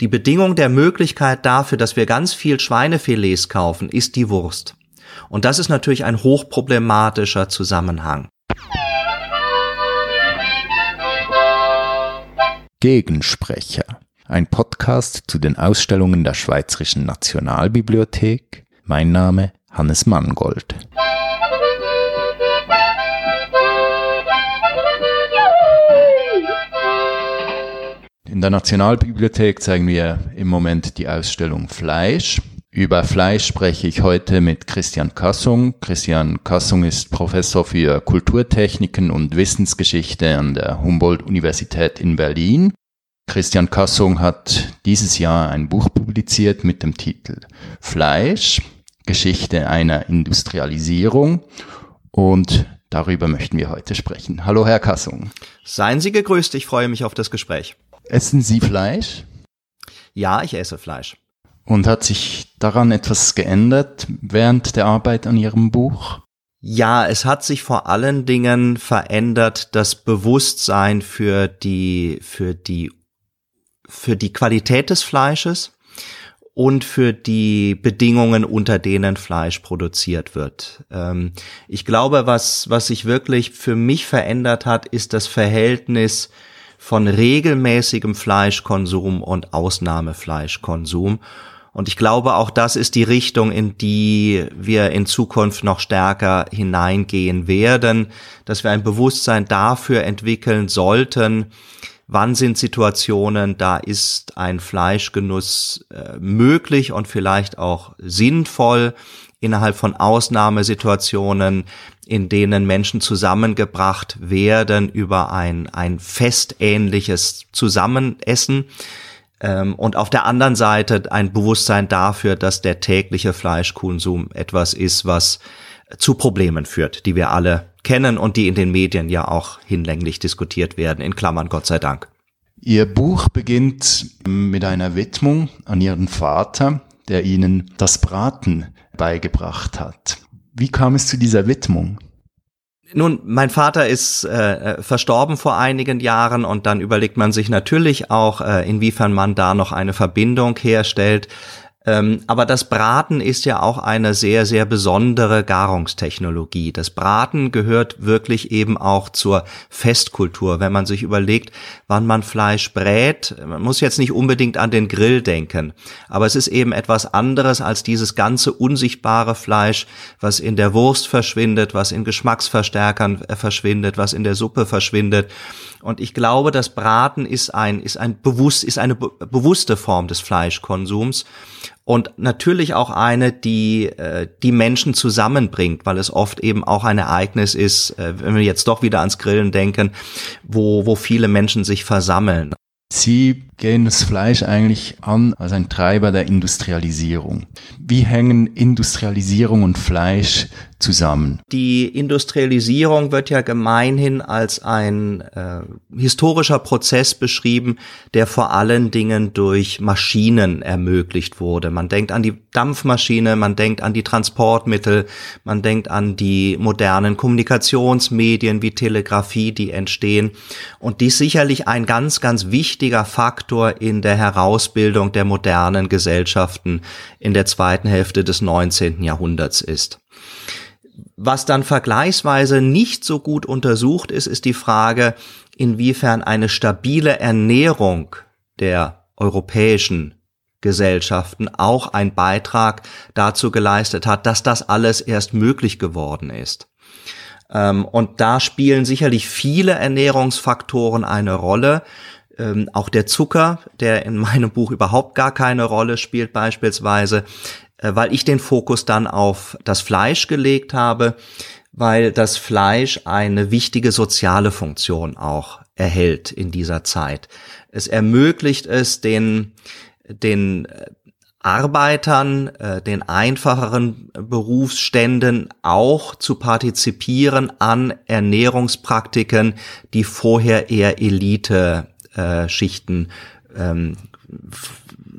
die Bedingung der Möglichkeit dafür, dass wir ganz viel Schweinefilets kaufen, ist die Wurst. Und das ist natürlich ein hochproblematischer Zusammenhang. Gegensprecher. Ein Podcast zu den Ausstellungen der Schweizerischen Nationalbibliothek. Mein Name Hannes Mangold. In der Nationalbibliothek zeigen wir im Moment die Ausstellung Fleisch. Über Fleisch spreche ich heute mit Christian Kassung. Christian Kassung ist Professor für Kulturtechniken und Wissensgeschichte an der Humboldt-Universität in Berlin. Christian Kassung hat dieses Jahr ein Buch publiziert mit dem Titel Fleisch, Geschichte einer Industrialisierung und darüber möchten wir heute sprechen. Hallo, Herr Kassung. Seien Sie gegrüßt, ich freue mich auf das Gespräch. Essen Sie Fleisch? Ja, ich esse Fleisch. Und hat sich daran etwas geändert während der Arbeit an Ihrem Buch? Ja, es hat sich vor allen Dingen verändert das Bewusstsein für die, für die, für die Qualität des Fleisches und für die Bedingungen, unter denen Fleisch produziert wird. Ähm, ich glaube, was, was sich wirklich für mich verändert hat, ist das Verhältnis von regelmäßigem Fleischkonsum und Ausnahmefleischkonsum. Und ich glaube, auch das ist die Richtung, in die wir in Zukunft noch stärker hineingehen werden, dass wir ein Bewusstsein dafür entwickeln sollten, wann sind Situationen, da ist ein Fleischgenuss äh, möglich und vielleicht auch sinnvoll innerhalb von Ausnahmesituationen, in denen Menschen zusammengebracht werden über ein, ein festähnliches Zusammenessen. Ähm, und auf der anderen Seite ein Bewusstsein dafür, dass der tägliche Fleischkonsum etwas ist, was zu Problemen führt, die wir alle kennen und die in den Medien ja auch hinlänglich diskutiert werden, in Klammern Gott sei Dank. Ihr Buch beginnt mit einer Widmung an Ihren Vater, der Ihnen das Braten beigebracht hat. Wie kam es zu dieser Widmung? Nun, mein Vater ist äh, äh, verstorben vor einigen Jahren und dann überlegt man sich natürlich auch, äh, inwiefern man da noch eine Verbindung herstellt. Ähm, aber das Braten ist ja auch eine sehr, sehr besondere Garungstechnologie. Das Braten gehört wirklich eben auch zur Festkultur. Wenn man sich überlegt, wann man Fleisch brät, man muss jetzt nicht unbedingt an den Grill denken, aber es ist eben etwas anderes als dieses ganze unsichtbare Fleisch, was in der Wurst verschwindet, was in Geschmacksverstärkern äh, verschwindet, was in der Suppe verschwindet. Und ich glaube, das Braten ist ein, ist ein bewusst, ist eine be bewusste Form des Fleischkonsums und natürlich auch eine, die äh, die Menschen zusammenbringt, weil es oft eben auch ein Ereignis ist, äh, wenn wir jetzt doch wieder ans Grillen denken, wo, wo viele Menschen sich versammeln. Sie gehen das Fleisch eigentlich an als ein Treiber der Industrialisierung. Wie hängen Industrialisierung und Fleisch zusammen? Die Industrialisierung wird ja gemeinhin als ein äh, historischer Prozess beschrieben, der vor allen Dingen durch Maschinen ermöglicht wurde. Man denkt an die Dampfmaschine, man denkt an die Transportmittel, man denkt an die modernen Kommunikationsmedien wie Telegrafie, die entstehen. Und dies sicherlich ein ganz, ganz wichtiger Faktor in der Herausbildung der modernen Gesellschaften in der zweiten Hälfte des 19. Jahrhunderts ist. Was dann vergleichsweise nicht so gut untersucht ist, ist die Frage, inwiefern eine stabile Ernährung der europäischen Gesellschaften auch ein Beitrag dazu geleistet hat, dass das alles erst möglich geworden ist. Ähm, und da spielen sicherlich viele Ernährungsfaktoren eine Rolle. Ähm, auch der Zucker, der in meinem Buch überhaupt gar keine Rolle spielt beispielsweise, weil ich den Fokus dann auf das Fleisch gelegt habe, weil das Fleisch eine wichtige soziale Funktion auch erhält in dieser Zeit. Es ermöglicht es den, den Arbeitern, äh, den einfacheren Berufsständen auch zu partizipieren an Ernährungspraktiken, die vorher eher Elite-Schichten äh, ähm,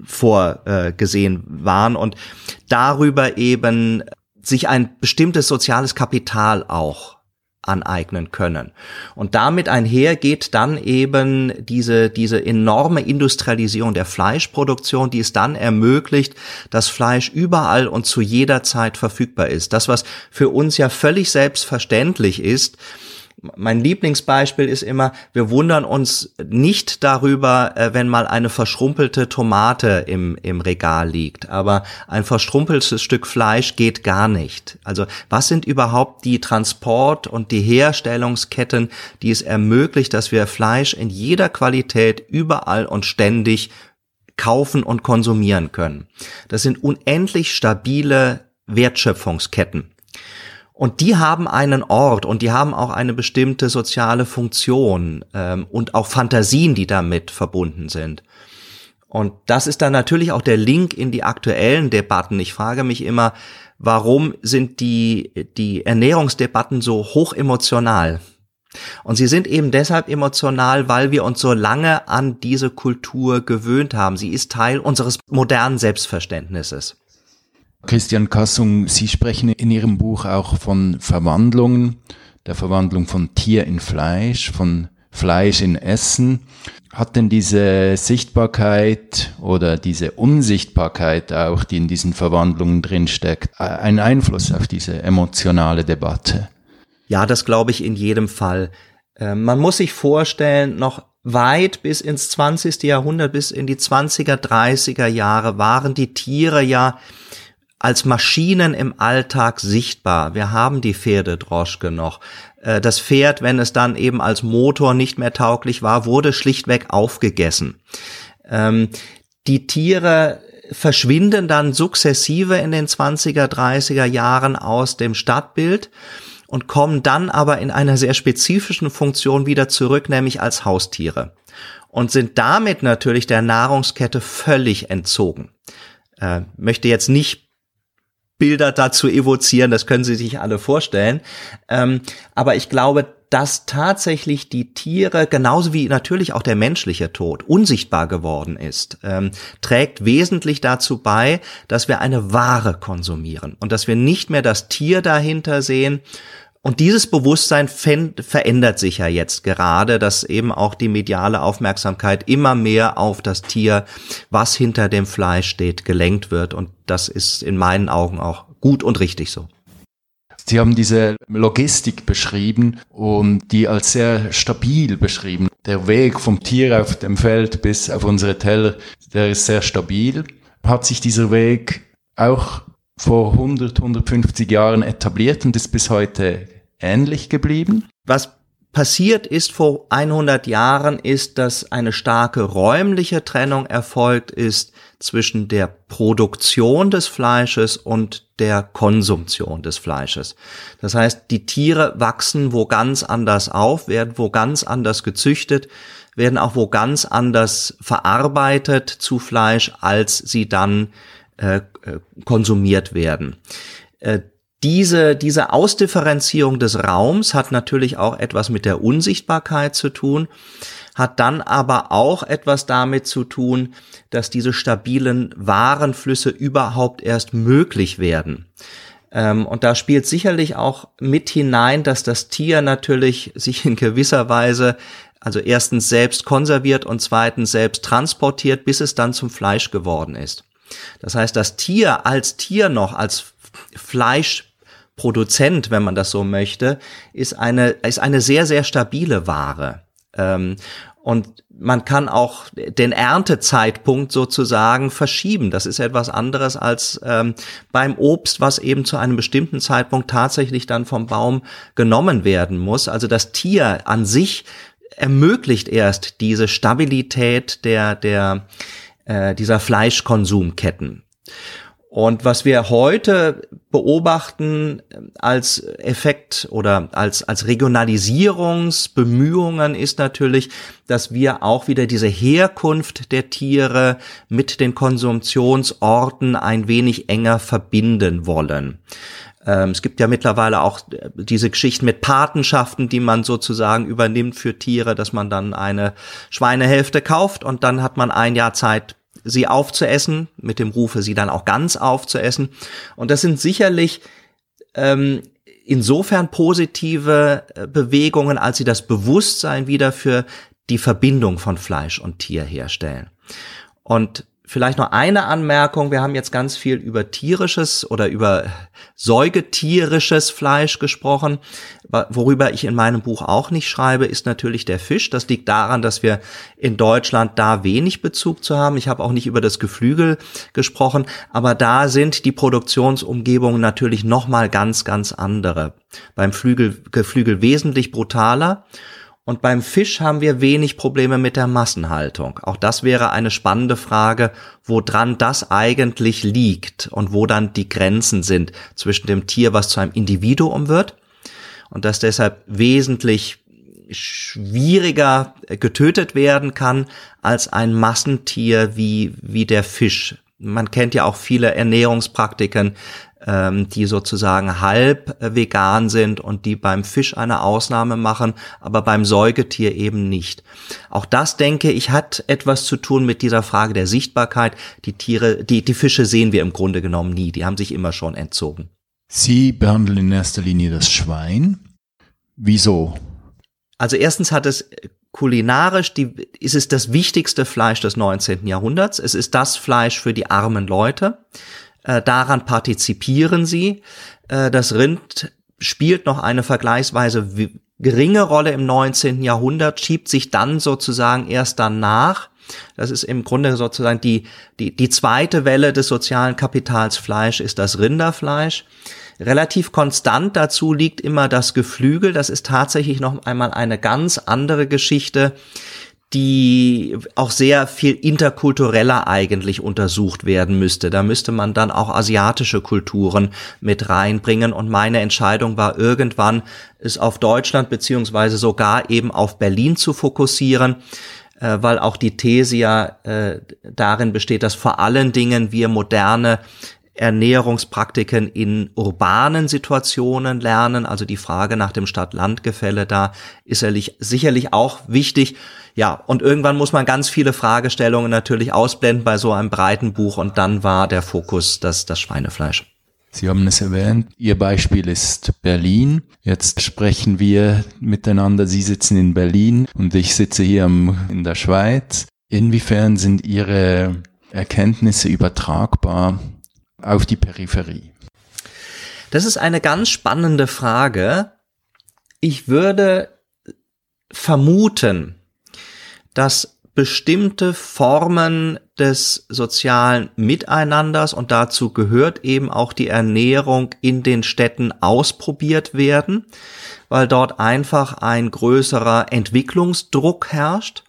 vorgesehen waren und darüber eben sich ein bestimmtes soziales Kapital auch aneignen können. Und damit einher geht dann eben diese, diese enorme Industrialisierung der Fleischproduktion, die es dann ermöglicht, dass Fleisch überall und zu jeder Zeit verfügbar ist. Das, was für uns ja völlig selbstverständlich ist, mein Lieblingsbeispiel ist immer, wir wundern uns nicht darüber, äh, wenn mal eine verschrumpelte Tomate im, im Regal liegt. Aber ein verschrumpeltes Stück Fleisch geht gar nicht. Also was sind überhaupt die Transport- und die Herstellungsketten, die es ermöglicht, dass wir Fleisch in jeder Qualität überall und ständig kaufen und konsumieren können? Das sind unendlich stabile Wertschöpfungsketten. Und die haben einen Ort und die haben auch eine bestimmte soziale Funktion ähm, und auch Fantasien, die damit verbunden sind. Und das ist dann natürlich auch der Link in die aktuellen Debatten. Ich frage mich immer, warum sind die, die Ernährungsdebatten so hoch emotional? Und sie sind eben deshalb emotional, weil wir uns so lange an diese Kultur gewöhnt haben. Sie ist Teil unseres modernen Selbstverständnisses. Christian Kassung, Sie sprechen in Ihrem Buch auch von Verwandlungen, der Verwandlung von Tier in Fleisch, von Fleisch in Essen. Hat denn diese Sichtbarkeit oder diese Unsichtbarkeit auch, die in diesen Verwandlungen drinsteckt, einen Einfluss auf diese emotionale Debatte? Ja, das glaube ich in jedem Fall. Ähm, man muss sich vorstellen, noch weit bis ins 20. Jahrhundert, bis in die 20er, 30er Jahre waren die Tiere ja als Maschinen im Alltag sichtbar. Wir haben die Pferdedroschke noch. Äh, das Pferd, wenn es dann eben als Motor nicht mehr tauglich war, wurde schlichtweg aufgegessen. Ähm, die Tiere verschwinden dann sukzessive in den 20er, 30er Jahren aus dem Stadtbild und kommen dann aber in einer sehr spezifischen Funktion wieder zurück, nämlich als Haustiere und sind damit natürlich der Nahrungskette völlig entzogen. Äh, möchte jetzt nicht Bilder dazu evozieren, das können Sie sich alle vorstellen. Ähm, aber ich glaube, dass tatsächlich die Tiere, genauso wie natürlich auch der menschliche Tod, unsichtbar geworden ist, ähm, trägt wesentlich dazu bei, dass wir eine Ware konsumieren und dass wir nicht mehr das Tier dahinter sehen, und dieses Bewusstsein verändert sich ja jetzt gerade, dass eben auch die mediale Aufmerksamkeit immer mehr auf das Tier, was hinter dem Fleisch steht, gelenkt wird. Und das ist in meinen Augen auch gut und richtig so. Sie haben diese Logistik beschrieben und die als sehr stabil beschrieben. Der Weg vom Tier auf dem Feld bis auf unsere Teller, der ist sehr stabil. Hat sich dieser Weg auch vor 100, 150 Jahren etabliert und ist bis heute ähnlich geblieben? Was passiert ist vor 100 Jahren, ist, dass eine starke räumliche Trennung erfolgt ist zwischen der Produktion des Fleisches und der Konsumtion des Fleisches. Das heißt, die Tiere wachsen wo ganz anders auf, werden wo ganz anders gezüchtet, werden auch wo ganz anders verarbeitet zu Fleisch, als sie dann äh, äh konsumiert werden. Äh, diese, diese Ausdifferenzierung des Raums hat natürlich auch etwas mit der Unsichtbarkeit zu tun, hat dann aber auch etwas damit zu tun, dass diese stabilen Warenflüsse überhaupt erst möglich werden. Ähm, und da spielt sicherlich auch mit hinein, dass das Tier natürlich sich in gewisser Weise also erstens selbst konserviert und zweitens selbst transportiert, bis es dann zum Fleisch geworden ist. Das heißt, das Tier als Tier noch, als Fleisch Produzent, wenn man das so möchte, ist eine, ist eine sehr, sehr stabile Ware. Ähm, und man kann auch den Erntezeitpunkt sozusagen verschieben. Das ist etwas anderes als ähm, beim Obst, was eben zu einem bestimmten Zeitpunkt tatsächlich dann vom Baum genommen werden muss. Also das Tier an sich ermöglicht erst diese Stabilität der, der, äh, dieser Fleischkonsumketten. Und was wir heute beobachten als Effekt oder als, als Regionalisierungsbemühungen ist natürlich, dass wir auch wieder diese Herkunft der Tiere mit den Konsumtionsorten ein wenig enger verbinden wollen. Ähm, es gibt ja mittlerweile auch diese Geschichten mit Patenschaften, die man sozusagen übernimmt für Tiere, dass man dann eine Schweinehälfte kauft und dann hat man ein Jahr Zeit, sie aufzuessen, mit dem Rufe, sie dann auch ganz aufzuessen. Und das sind sicherlich ähm, insofern positive äh, Bewegungen, als sie das Bewusstsein wieder für die Verbindung von Fleisch und Tier herstellen. Und Vielleicht noch eine Anmerkung. Wir haben jetzt ganz viel über tierisches oder über säugetierisches Fleisch gesprochen. Worüber ich in meinem Buch auch nicht schreibe, ist natürlich der Fisch. Das liegt daran, dass wir in Deutschland da wenig Bezug zu haben. Ich habe auch nicht über das Geflügel gesprochen, aber da sind die Produktionsumgebungen natürlich nochmal ganz, ganz andere. Beim Flügel, Geflügel wesentlich brutaler und beim Fisch haben wir wenig Probleme mit der Massenhaltung. Auch das wäre eine spannende Frage, woran das eigentlich liegt und wo dann die Grenzen sind zwischen dem Tier, was zu einem Individuum wird und das deshalb wesentlich schwieriger getötet werden kann als ein Massentier wie, wie der Fisch. Man kennt ja auch viele Ernährungspraktiken, ähm, die sozusagen halb vegan sind und die beim Fisch eine Ausnahme machen, aber beim Säugetier eben nicht. Auch das, denke ich, hat etwas zu tun mit dieser Frage der Sichtbarkeit. Die Tiere, die, die Fische sehen wir im Grunde genommen nie. Die haben sich immer schon entzogen. Sie behandeln in erster Linie das Schwein. Wieso? Also erstens hat es kulinarisch die, ist es das wichtigste Fleisch des 19. Jahrhunderts. Es ist das Fleisch für die armen Leute. Äh, daran partizipieren sie. Äh, das Rind spielt noch eine vergleichsweise geringe Rolle im 19. Jahrhundert, schiebt sich dann sozusagen erst danach. Das ist im Grunde sozusagen die, die, die zweite Welle des sozialen Kapitals Fleisch ist das Rinderfleisch. Relativ konstant dazu liegt immer das Geflügel. Das ist tatsächlich noch einmal eine ganz andere Geschichte die auch sehr viel interkultureller eigentlich untersucht werden müsste. Da müsste man dann auch asiatische Kulturen mit reinbringen. Und meine Entscheidung war irgendwann, es auf Deutschland beziehungsweise sogar eben auf Berlin zu fokussieren äh, weil auch die These ja äh, darin besteht, dass vor allen Dingen wir moderne Ernährungspraktiken in urbanen Situationen lernen. Also die Frage nach dem Stadt-Land-Gefälle da ist sicherlich auch wichtig. Ja, und irgendwann muss man ganz viele Fragestellungen natürlich ausblenden bei so einem breiten Buch und dann war der Fokus das, das Schweinefleisch. Sie haben es erwähnt, Ihr Beispiel ist Berlin. Jetzt sprechen wir miteinander. Sie sitzen in Berlin und ich sitze hier in der Schweiz. Inwiefern sind Ihre Erkenntnisse übertragbar auf die Peripherie? Das ist eine ganz spannende Frage. Ich würde vermuten, dass bestimmte Formen des sozialen Miteinanders und dazu gehört eben auch die Ernährung in den Städten ausprobiert werden, weil dort einfach ein größerer Entwicklungsdruck herrscht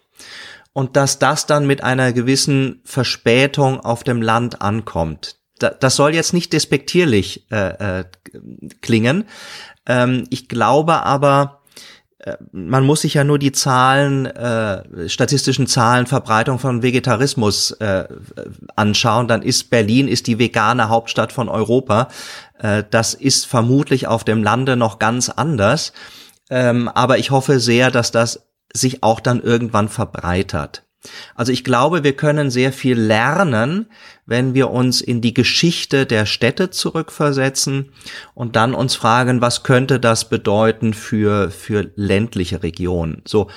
und dass das dann mit einer gewissen Verspätung auf dem Land ankommt. Das soll jetzt nicht despektierlich äh, äh, klingen. Ähm, ich glaube aber, äh, man muss sich ja nur die Zahlen, äh, statistischen Zahlen Verbreitung von Vegetarismus äh, anschauen, dann ist Berlin ist die vegane Hauptstadt von Europa. Äh, das ist vermutlich auf dem Lande noch ganz anders. Ähm, aber ich hoffe sehr, dass das sich auch dann irgendwann verbreitert. Also ich glaube, wir können sehr viel lernen, wenn wir uns in die Geschichte der Städte zurückversetzen und dann uns fragen, was könnte das bedeuten für, für ländliche Regionen. So.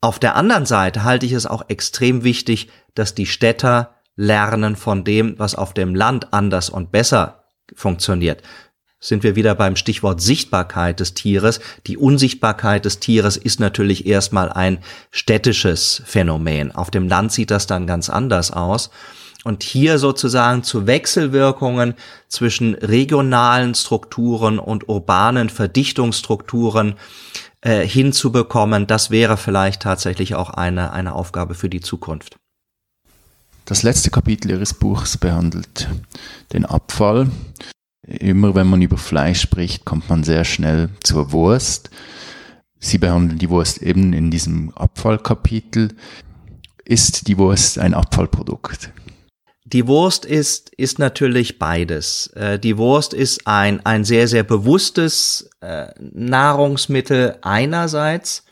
Auf der anderen Seite halte ich es auch extrem wichtig, dass die Städter lernen von dem, was auf dem Land anders und besser funktioniert sind wir wieder beim Stichwort Sichtbarkeit des Tieres. Die Unsichtbarkeit des Tieres ist natürlich erstmal ein städtisches Phänomen. Auf dem Land sieht das dann ganz anders aus. Und hier sozusagen zu Wechselwirkungen zwischen regionalen Strukturen und urbanen Verdichtungsstrukturen äh, hinzubekommen, das wäre vielleicht tatsächlich auch eine, eine Aufgabe für die Zukunft. Das letzte Kapitel Ihres Buchs behandelt den Abfall. Immer wenn man über Fleisch spricht, kommt man sehr schnell zur Wurst. Sie behandeln die Wurst eben in diesem Abfallkapitel. Ist die Wurst ein Abfallprodukt? Die Wurst ist, ist natürlich beides. Äh, die Wurst ist ein, ein sehr, sehr bewusstes äh, Nahrungsmittel einerseits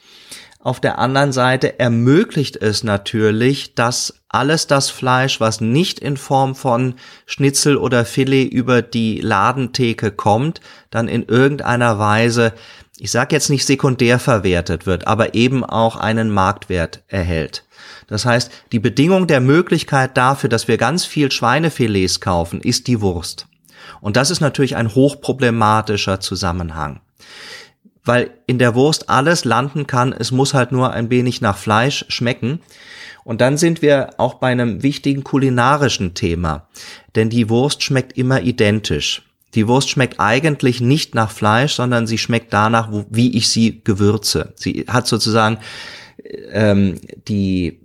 Auf der anderen Seite ermöglicht es natürlich, dass alles das Fleisch, was nicht in Form von Schnitzel oder Filet über die Ladentheke kommt, dann in irgendeiner Weise, ich sage jetzt nicht sekundär verwertet wird, aber eben auch einen Marktwert erhält. Das heißt, die Bedingung der Möglichkeit dafür, dass wir ganz viel Schweinefilets kaufen, ist die Wurst. Und das ist natürlich ein hochproblematischer Zusammenhang. Weil in der Wurst alles landen kann, es muss halt nur ein wenig nach Fleisch schmecken. Und dann sind wir auch bei einem wichtigen kulinarischen Thema. Denn die Wurst schmeckt immer identisch. Die Wurst schmeckt eigentlich nicht nach Fleisch, sondern sie schmeckt danach, wie ich sie gewürze. Sie hat sozusagen ähm, die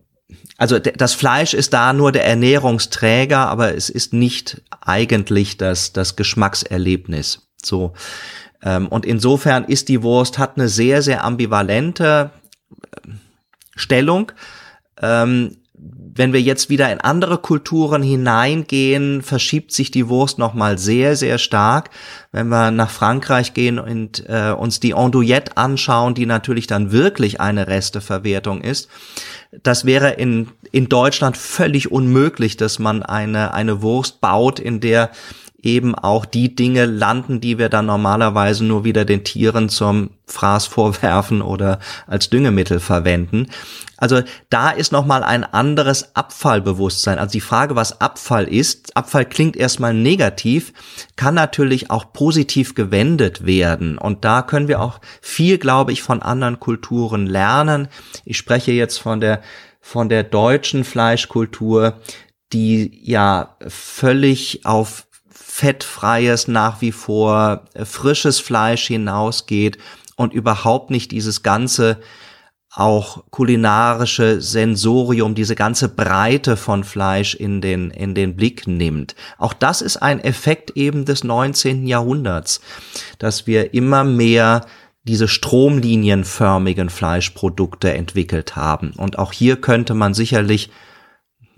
also das Fleisch ist da nur der Ernährungsträger, aber es ist nicht eigentlich das, das Geschmackserlebnis. So. Ähm, und insofern ist die Wurst, hat eine sehr, sehr ambivalente äh, Stellung. Ähm, wenn wir jetzt wieder in andere Kulturen hineingehen, verschiebt sich die Wurst nochmal sehr, sehr stark. Wenn wir nach Frankreich gehen und äh, uns die Andouillette anschauen, die natürlich dann wirklich eine Resteverwertung ist, das wäre in, in Deutschland völlig unmöglich, dass man eine, eine Wurst baut, in der eben auch die Dinge landen, die wir dann normalerweise nur wieder den Tieren zum Fraß vorwerfen oder als Düngemittel verwenden. Also da ist nochmal ein anderes Abfallbewusstsein. Also die Frage, was Abfall ist, Abfall klingt erstmal negativ, kann natürlich auch positiv gewendet werden. Und da können wir auch viel, glaube ich, von anderen Kulturen lernen. Ich spreche jetzt von der von der deutschen Fleischkultur, die ja völlig auf fettfreies, nach wie vor äh, frisches Fleisch hinausgeht und überhaupt nicht dieses ganze auch kulinarische Sensorium, diese ganze Breite von Fleisch in den, in den Blick nimmt. Auch das ist ein Effekt eben des 19. Jahrhunderts, dass wir immer mehr diese stromlinienförmigen Fleischprodukte entwickelt haben. Und auch hier könnte man sicherlich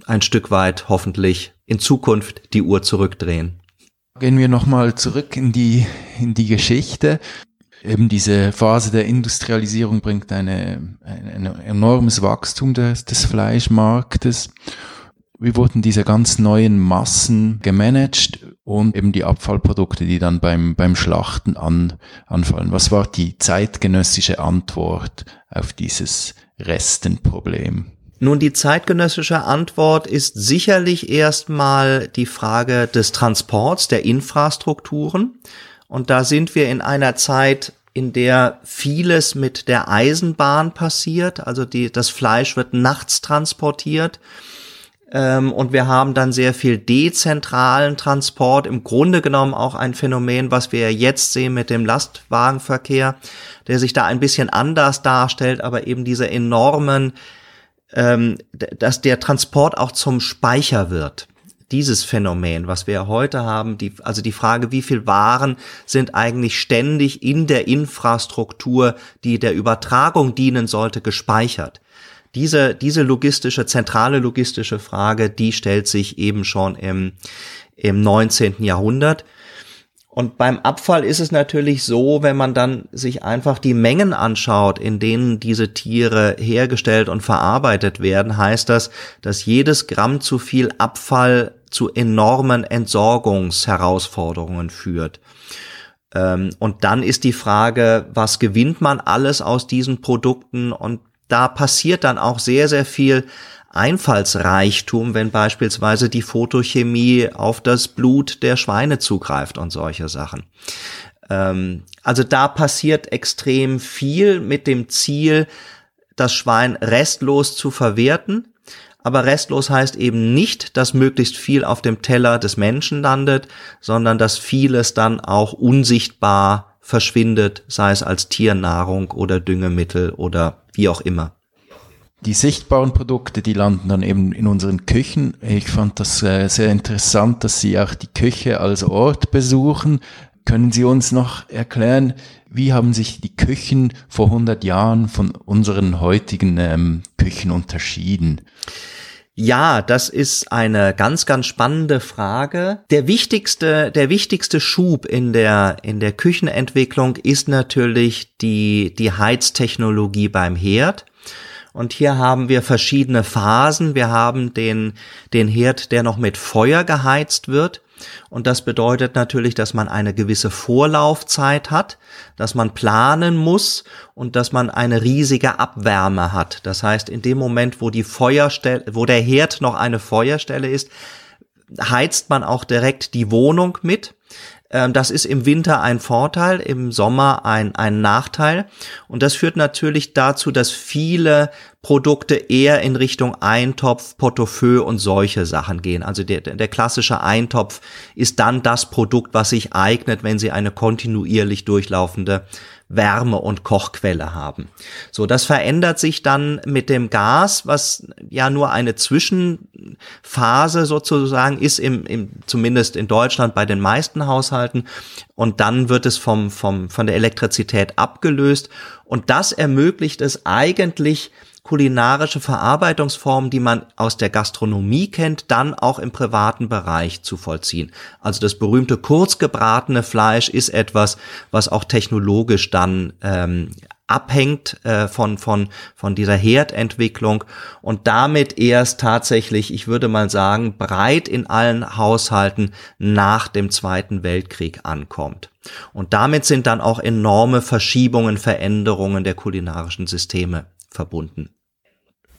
ein Stück weit hoffentlich in Zukunft die Uhr zurückdrehen. Gehen wir nochmal zurück in die, in die Geschichte. Eben diese Phase der Industrialisierung bringt eine, ein, ein enormes Wachstum des, des Fleischmarktes. Wie wurden diese ganz neuen Massen gemanagt und eben die Abfallprodukte, die dann beim, beim Schlachten an, anfallen? Was war die zeitgenössische Antwort auf dieses Restenproblem? Nun, die zeitgenössische Antwort ist sicherlich erstmal die Frage des Transports, der Infrastrukturen. Und da sind wir in einer Zeit, in der vieles mit der Eisenbahn passiert. Also die, das Fleisch wird nachts transportiert. Ähm, und wir haben dann sehr viel dezentralen Transport. Im Grunde genommen auch ein Phänomen, was wir jetzt sehen mit dem Lastwagenverkehr, der sich da ein bisschen anders darstellt, aber eben diese enormen ähm, dass der Transport auch zum Speicher wird. Dieses Phänomen, was wir heute haben, die, also die Frage, wie viel Waren sind eigentlich ständig in der Infrastruktur, die der Übertragung dienen sollte, gespeichert. Diese, diese logistische, zentrale logistische Frage, die stellt sich eben schon im, im 19. Jahrhundert. Und beim Abfall ist es natürlich so, wenn man dann sich einfach die Mengen anschaut, in denen diese Tiere hergestellt und verarbeitet werden, heißt das, dass jedes Gramm zu viel Abfall zu enormen Entsorgungsherausforderungen führt. Ähm, und dann ist die Frage, was gewinnt man alles aus diesen Produkten? Und da passiert dann auch sehr, sehr viel Einfallsreichtum, wenn beispielsweise die Photochemie auf das Blut der Schweine zugreift und solche Sachen. Ähm, also da passiert extrem viel mit dem Ziel, das Schwein restlos zu verwerten. Aber restlos heißt eben nicht, dass möglichst viel auf dem Teller des Menschen landet, sondern dass vieles dann auch unsichtbar verschwindet, sei es als Tiernahrung oder Düngemittel oder wie auch immer die sichtbaren Produkte, die landen dann eben in unseren Küchen. Ich fand das äh, sehr interessant, dass Sie auch die Küche als Ort besuchen. Können Sie uns noch erklären, wie haben sich die Küchen vor 100 Jahren von unseren heutigen ähm, Küchen unterschieden? Ja, das ist eine ganz, ganz spannende Frage. Der wichtigste, der wichtigste Schub in der, in der Küchenentwicklung ist natürlich die, die Heiztechnologie beim Herd. Und hier haben wir verschiedene Phasen. Wir haben den, den Herd, der noch mit Feuer geheizt wird. Und das bedeutet natürlich, dass man eine gewisse Vorlaufzeit hat, dass man planen muss und dass man eine riesige Abwärme hat. Das heißt, in dem Moment, wo die Feuerstelle, wo der Herd noch eine Feuerstelle ist, heizt man auch direkt die Wohnung mit. Ähm, das ist im Winter ein Vorteil, im Sommer ein, ein Nachteil. Und das führt natürlich dazu, dass viele Produkte eher in Richtung Eintopf, Portefeuille und solche Sachen gehen. Also der, der klassische Eintopf ist dann das Produkt, was sich eignet, wenn Sie eine kontinuierlich durchlaufende Wärme- und Kochquelle haben. So, das verändert sich dann mit dem Gas, was ja nur eine Zwischenphase sozusagen ist, im, im, zumindest in Deutschland bei den meisten Haushalten. Und dann wird es vom, vom, von der Elektrizität abgelöst. Und das ermöglicht es eigentlich, kulinarische Verarbeitungsformen, die man aus der Gastronomie kennt, dann auch im privaten Bereich zu vollziehen. Also das berühmte kurzgebratene Fleisch ist etwas, was auch technologisch dann ähm, abhängt äh, von, von, von dieser Herdentwicklung und damit erst tatsächlich, ich würde mal sagen, breit in allen Haushalten nach dem Zweiten Weltkrieg ankommt. Und damit sind dann auch enorme Verschiebungen, Veränderungen der kulinarischen Systeme verbunden.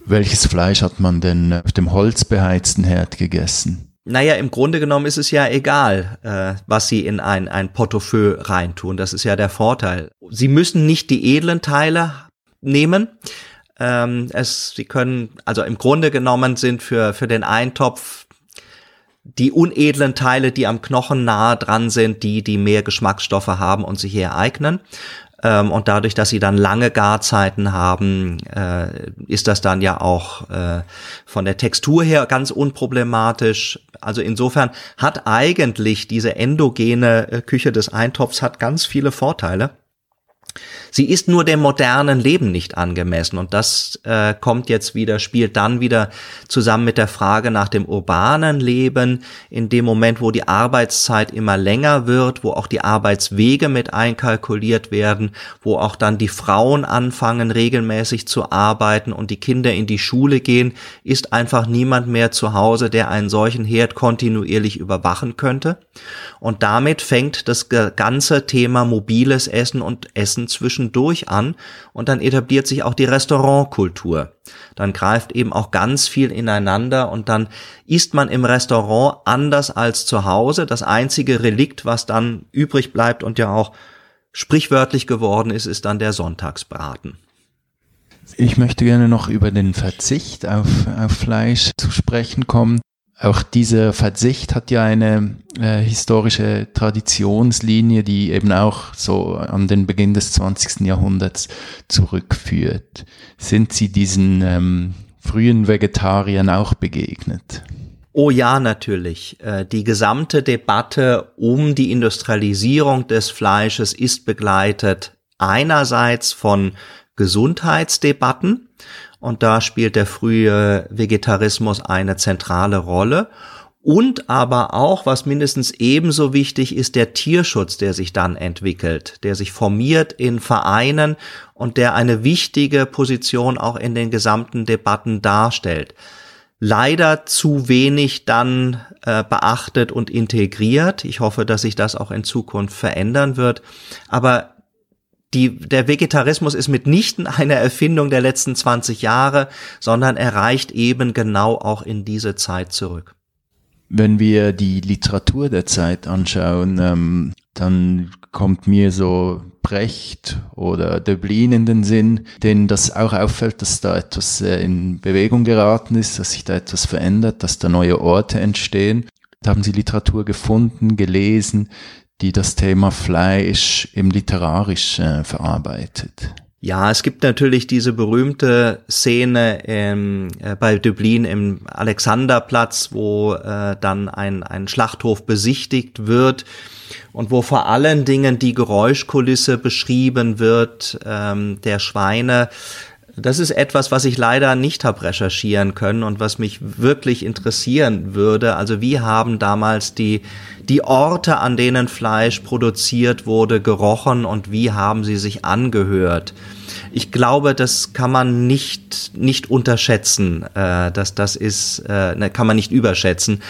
Welches Fleisch hat man denn auf dem holzbeheizten Herd gegessen? Naja, im Grunde genommen ist es ja egal, äh, was Sie in ein, ein Portefeuille reintun. Das ist ja der Vorteil. Sie müssen nicht die edlen Teile nehmen. Ähm, es, Sie können, also im Grunde genommen sind für, für den Eintopf die unedlen Teile, die am Knochen nahe dran sind, die, die mehr Geschmacksstoffe haben und sich hier eignen. Ähm, und dadurch, dass sie dann lange Garzeiten haben, äh, ist das dann ja auch äh, von der Textur her ganz unproblematisch. Also insofern hat eigentlich diese endogene äh, Küche des Eintopfs hat ganz viele Vorteile. Sie ist nur dem modernen Leben nicht angemessen und das äh, kommt jetzt wieder, spielt dann wieder zusammen mit der Frage nach dem urbanen Leben, in dem Moment, wo die Arbeitszeit immer länger wird, wo auch die Arbeitswege mit einkalkuliert werden, wo auch dann die Frauen anfangen regelmäßig zu arbeiten und die Kinder in die Schule gehen, ist einfach niemand mehr zu Hause, der einen solchen Herd kontinuierlich überwachen könnte. Und damit fängt das ganze Thema mobiles Essen und Essen zwischen zwischendurch an und dann etabliert sich auch die Restaurantkultur. Dann greift eben auch ganz viel ineinander und dann isst man im Restaurant anders als zu Hause. Das einzige Relikt, was dann übrig bleibt und ja auch sprichwörtlich geworden ist, ist dann der Sonntagsbraten. Ich möchte gerne noch über den Verzicht auf, auf Fleisch zu sprechen kommen. Auch dieser Verzicht hat ja eine äh, historische Traditionslinie, die eben auch so an den Beginn des 20. Jahrhunderts zurückführt. Sind Sie diesen ähm, frühen Vegetariern auch begegnet? Oh ja, natürlich. Äh, die gesamte Debatte um die Industrialisierung des Fleisches ist begleitet einerseits von Gesundheitsdebatten, und da spielt der frühe Vegetarismus eine zentrale Rolle. Und aber auch, was mindestens ebenso wichtig ist, der Tierschutz, der sich dann entwickelt, der sich formiert in Vereinen und der eine wichtige Position auch in den gesamten Debatten darstellt. Leider zu wenig dann äh, beachtet und integriert. Ich hoffe, dass sich das auch in Zukunft verändern wird. Aber die, der Vegetarismus ist mitnichten eine Erfindung der letzten 20 Jahre, sondern er reicht eben genau auch in diese Zeit zurück. Wenn wir die Literatur der Zeit anschauen, ähm, dann kommt mir so Brecht oder Döblin in den Sinn, denen das auch auffällt, dass da etwas in Bewegung geraten ist, dass sich da etwas verändert, dass da neue Orte entstehen. Da haben Sie Literatur gefunden, gelesen, die das Thema Fleisch im literarisch äh, verarbeitet. Ja, es gibt natürlich diese berühmte Szene ähm, äh, bei Dublin im Alexanderplatz, wo äh, dann ein, ein Schlachthof besichtigt wird und wo vor allen Dingen die Geräuschkulisse beschrieben wird ähm, der Schweine Das ist etwas, was ich leider nicht habe recherchieren können und was mich wirklich interessieren würde. Also wie haben damals die, die Orte, an denen Fleisch produziert wurde, gerochen und wie haben sie sich angehört? Ich glaube, das kann man nicht, nicht unterschätzen. Äh, das, das ist, äh, ne, kann man nicht überschätzen.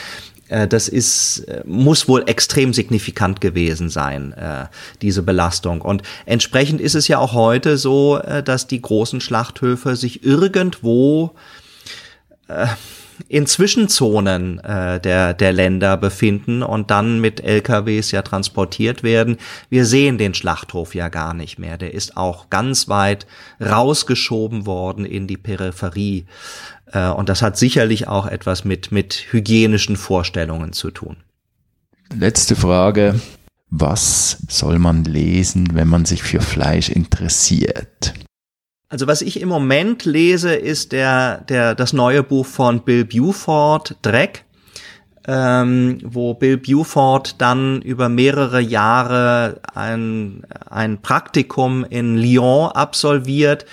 Äh, das ist, äh, muss wohl extrem signifikant gewesen sein, äh, diese Belastung. Und entsprechend ist es ja auch heute so, dass die großen Schlachthöfe sich irgendwo in Zwischenzonen der, der Länder befinden und dann mit LKWs ja transportiert werden. Wir sehen den Schlachthof ja gar nicht mehr. Der ist auch ganz weit rausgeschoben worden in die Peripherie. Äh, und das hat sicherlich auch etwas mit, mit hygienischen Vorstellungen zu tun. Letzte Frage. Was soll man lesen, wenn man sich für Fleisch interessiert? Also was ich im Moment lese, ist der, der, das neue Buch von Bill Buford, Dreck, ähm, wo Bill Buford dann über mehrere Jahre ein, ein Praktikum in Lyon absolviert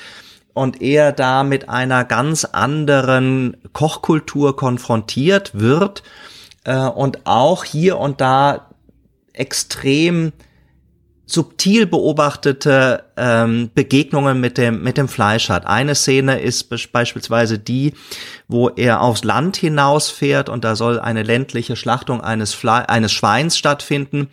und er da mit einer ganz anderen Kochkultur konfrontiert wird äh, und auch hier und da extrem subtil beobachtete ähm, Begegnungen mit dem mit dem Fleisch hat. Eine Szene ist beispielsweise die, wo er aufs Land hinausfährt und da soll eine ländliche Schlachtung eines Fle eines Schweins stattfinden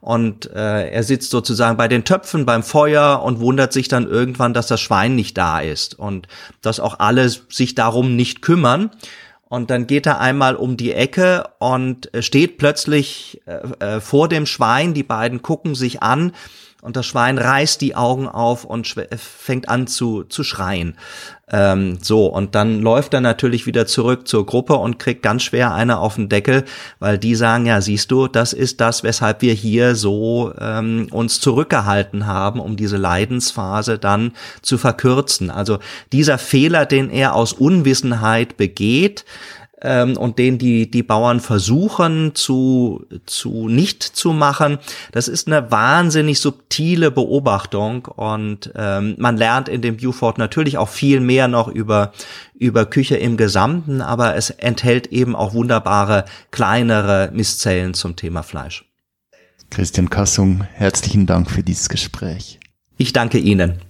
und äh, er sitzt sozusagen bei den Töpfen beim Feuer und wundert sich dann irgendwann, dass das Schwein nicht da ist und dass auch alle sich darum nicht kümmern. Und dann geht er einmal um die Ecke und steht plötzlich äh, äh vor dem Schwein. Die beiden gucken sich an und das Schwein reißt die Augen auf und fängt an zu, zu schreien. Ähm, so, und dann läuft er natürlich wieder zurück zur Gruppe und kriegt ganz schwer eine auf den Deckel, weil die sagen, ja, siehst du, das ist das, weshalb wir hier so ähm, uns zurückgehalten haben, um diese Leidensphase dann zu verkürzen. Also dieser Fehler, den er aus Unwissenheit begeht, ähm, und den die, die Bauern versuchen zu, zu nicht zu machen. Das ist eine wahnsinnig subtile Beobachtung und ähm, man lernt in dem Buford natürlich auch viel mehr noch über, über Küche im Gesamten, aber es enthält eben auch wunderbare kleinere Misszellen zum Thema Fleisch. Christian Kassung, herzlichen Dank für dieses Gespräch. Ich danke Ihnen.